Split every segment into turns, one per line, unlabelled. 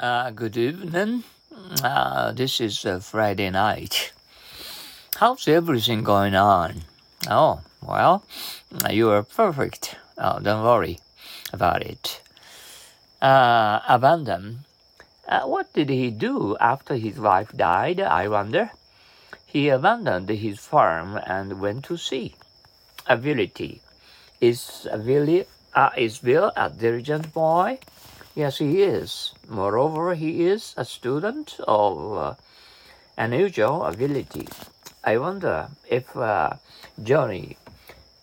Uh, good evening. Uh, this is uh, Friday night. How's everything going on? Oh, well, you are perfect. Oh, don't worry about it. Uh, abandon. Uh, what did he do after his wife died, I wonder? He abandoned his farm and went to sea. Ability. Is, Willie, uh, is Bill a diligent boy? Yes, he is. Moreover, he is a student of uh, unusual ability. I wonder if uh, Johnny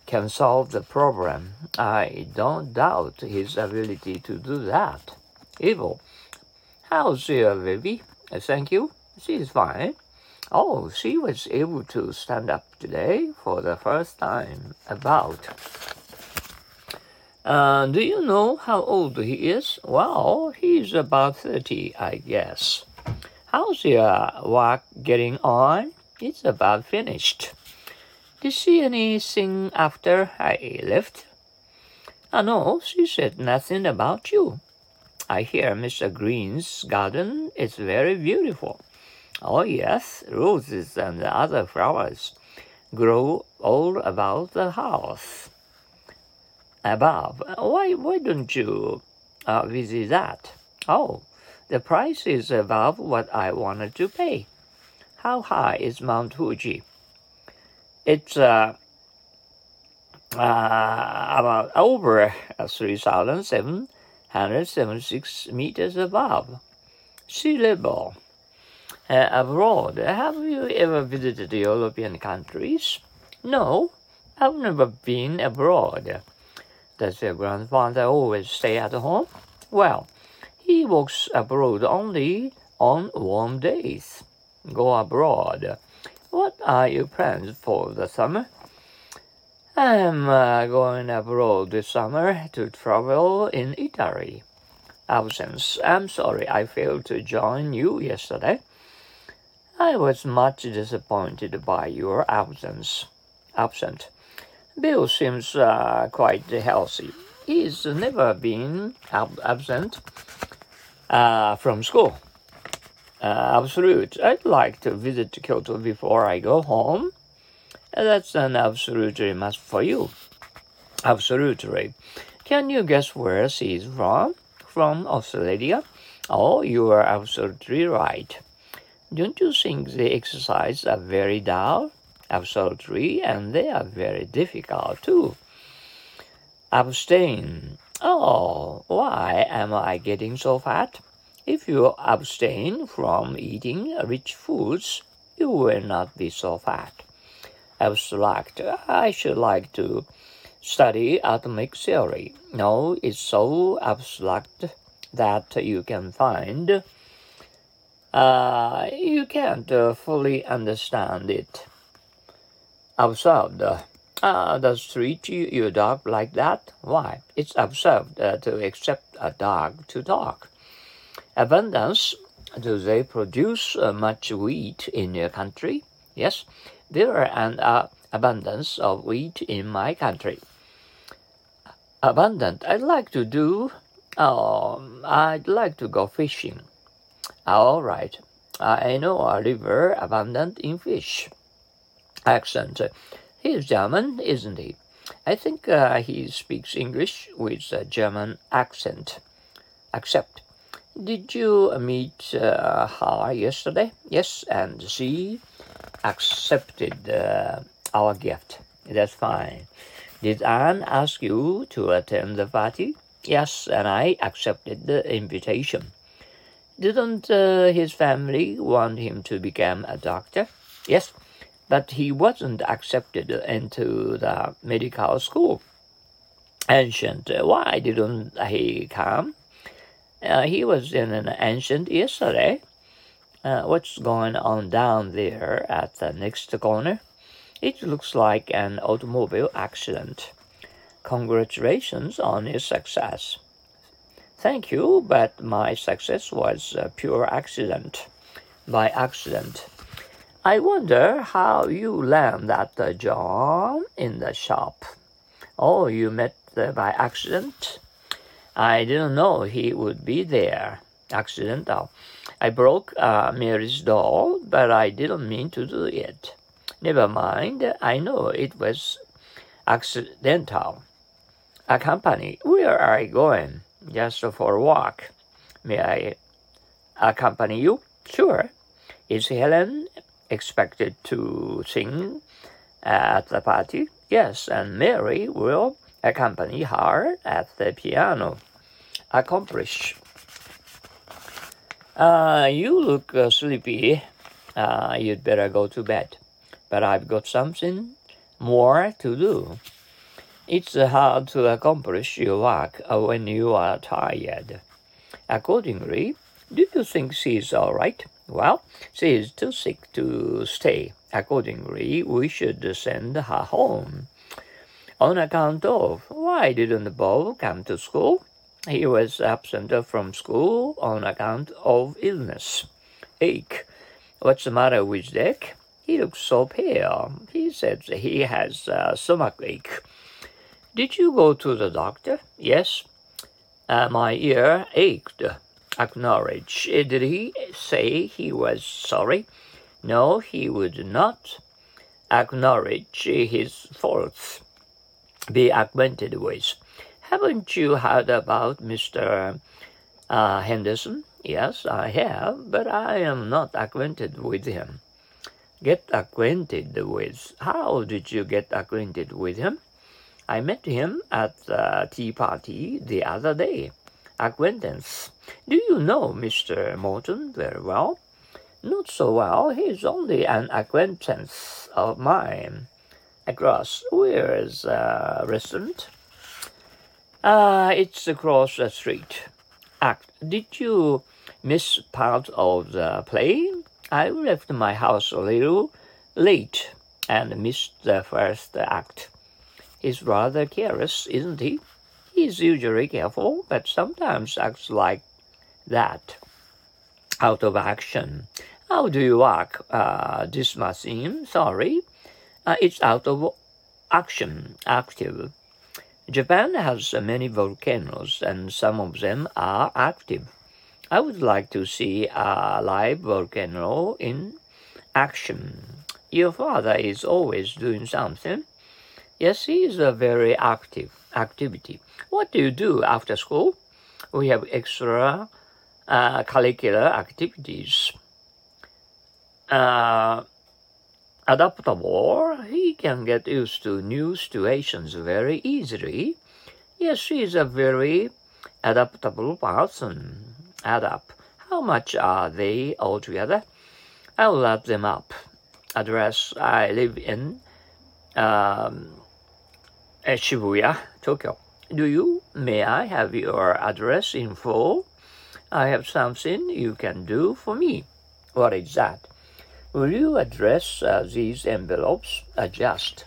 can solve the problem. I don't doubt his ability to do that. Evil. How's your baby? Uh, thank you. She's fine. Oh, she was able to stand up today for the first time. About. Uh, do you know how old he is? Well, he's about 30, I guess. How's your work getting on? It's about finished. Did she anything after I left? Ah, no, she said nothing about you. I hear Mr. Green's garden is very beautiful. Oh, yes, roses and other flowers grow all about the house above. Why, why don't you uh, visit that? Oh, the price is above what I wanted to pay. How high is Mount Fuji? It's uh, uh, about over 3,776 meters above sea level. Uh, abroad, have you ever visited European countries? No, I've never been abroad. Does your grandfather always stay at home? Well, he walks abroad only on warm days. Go abroad. What are your plans for the summer? I'm uh, going abroad this summer to travel in Italy. Absence. I'm sorry I failed to join you yesterday. I was much disappointed by your absence. Absent. Bill seems uh, quite healthy. He's never been ab- absent uh, from school. Uh, absolute. I'd like to visit Kyoto before I go home. That's an absolutely must for you. Absolutely. Can you guess where she's from? From Australia? Oh, you are absolutely right. Don't you think the exercises are very dull? Absolutely, and they are very difficult too. Abstain. Oh, why am I getting so fat? If you abstain from eating rich foods, you will not be so fat. Abstract. I should like to study atomic theory. No, it's so abstract that you can find uh, you can't uh, fully understand it absurd. Uh, does treat your dog like that? Why? It's absurd uh, to accept a dog to talk. Abundance. Do they produce uh, much wheat in your country? Yes, there are an uh, abundance of wheat in my country. Abundant. I'd like to do. Um, I'd like to go fishing. All right. I know a river abundant in fish accent. He is German, isn't he? I think uh, he speaks English with a German accent. Accept. Did you meet uh, her yesterday? Yes, and she accepted uh, our gift. That's fine. Did Anne ask you to attend the party? Yes, and I accepted the invitation. Didn't uh, his family want him to become a doctor? Yes, but he wasn't accepted into the medical school. Ancient, why didn't he come? Uh, he was in an ancient yesterday. Uh, what's going on down there at the next corner? It looks like an automobile accident. Congratulations on his success. Thank you, but my success was a pure accident. By accident. I wonder how you that uh, John in the shop. Oh, you met uh, by accident? I didn't know he would be there. accidental. I broke uh, Mary's doll, but I didn't mean to do it. Never mind, I know it was accidental. A company, where are you going? Just for a walk. May I accompany you? Sure. Is Helen expected to sing at the party? Yes, and Mary will accompany her at the piano. Accomplish. Uh, you look uh, sleepy. Uh, you'd better go to bed. But I've got something more to do. It's hard to accomplish your work uh, when you are tired. Accordingly, do you think she's all right? Well, she is too sick to stay. Accordingly, we should send her home. On account of why didn't Bob come to school? He was absent from school on account of illness. Ache. What's the matter with Dick? He looks so pale. He says he has a stomach ache. Did you go to the doctor? Yes. Uh, my ear ached. Acknowledge. Did he say he was sorry? No, he would not acknowledge his faults. Be acquainted with. Haven't you heard about Mr. Uh, Henderson? Yes, I have, but I am not acquainted with him. Get acquainted with. How did you get acquainted with him? I met him at the tea party the other day. Acquaintance. Do you know Mr. Morton very well? Not so well. He is only an acquaintance of mine. Across. Where is a restaurant? Uh, it's across the street. Act. Did you miss part of the play? I left my house a little late and missed the first act. He's rather careless, isn't he? He's usually careful, but sometimes acts like that. Out of action. How do you act, uh, this machine? Sorry. Uh, it's out of action, active. Japan has many volcanoes, and some of them are active. I would like to see a live volcano in action. Your father is always doing something. Yes, he is a very active activity. What do you do after school? We have extra uh, curricular activities. Uh, adaptable, he can get used to new situations very easily. Yes, she is a very adaptable person. Adapt. How much are they altogether? I'll add them up. Address I live in um, Shibuya, Tokyo. Do you? May I have your address in full? I have something you can do for me. What is that? Will you address uh, these envelopes? Adjust.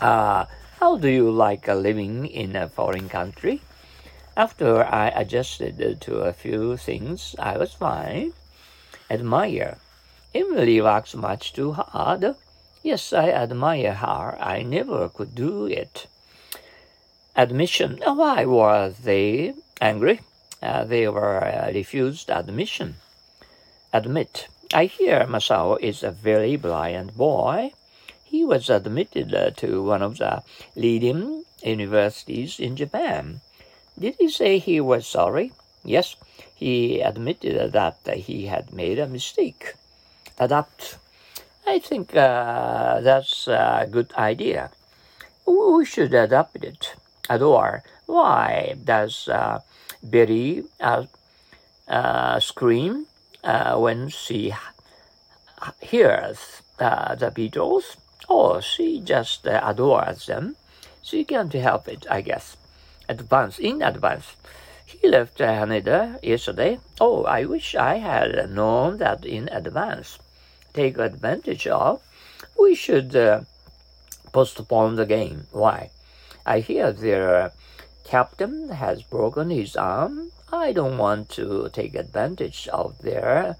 Uh, how do you like living in a foreign country? After I adjusted to a few things, I was fine. Admire. Emily works much too hard. Yes, I admire her. I never could do it. Admission. Why were they angry? Uh, they were uh, refused admission. Admit. I hear Masao is a very brilliant boy. He was admitted uh, to one of the leading universities in Japan. Did he say he was sorry? Yes, he admitted that he had made a mistake. Adapt. I think uh, that's a good idea. We should adopt it. Adore. Why does uh, Betty uh, uh scream? uh, when she hears uh, the Beatles, or she just adores them, she can't help it, I guess. Advance, in advance. He left Haneda yesterday. Oh, I wish I had known that in advance. Take advantage of. We should uh, postpone the game. Why? I hear their captain has broken his arm I don't want to take advantage of their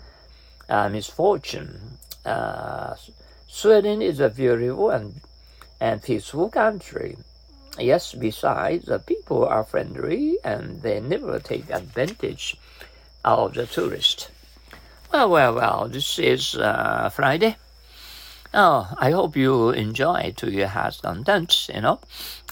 uh, misfortune. Uh, Sweden is a beautiful and, and peaceful country. Yes, besides, the people are friendly and they never take advantage of the tourist. Well, well, well, this is uh, Friday. Oh, I hope you enjoy to your heart's content, you know,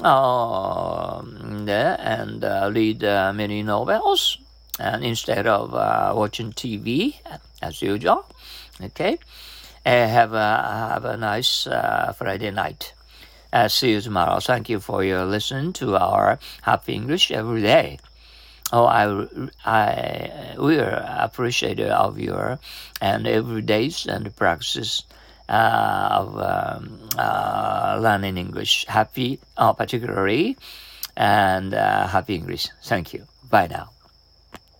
um, and uh, read uh, many novels, and instead of uh, watching TV as usual, okay, have a have a nice uh, Friday night. Uh, see you tomorrow. Thank you for your listen to our Happy English every day. Oh, I, I, we are appreciative of your and every days and practices uh, of um, uh, learning English. Happy, uh, particularly, and uh, happy English. Thank you. Bye now.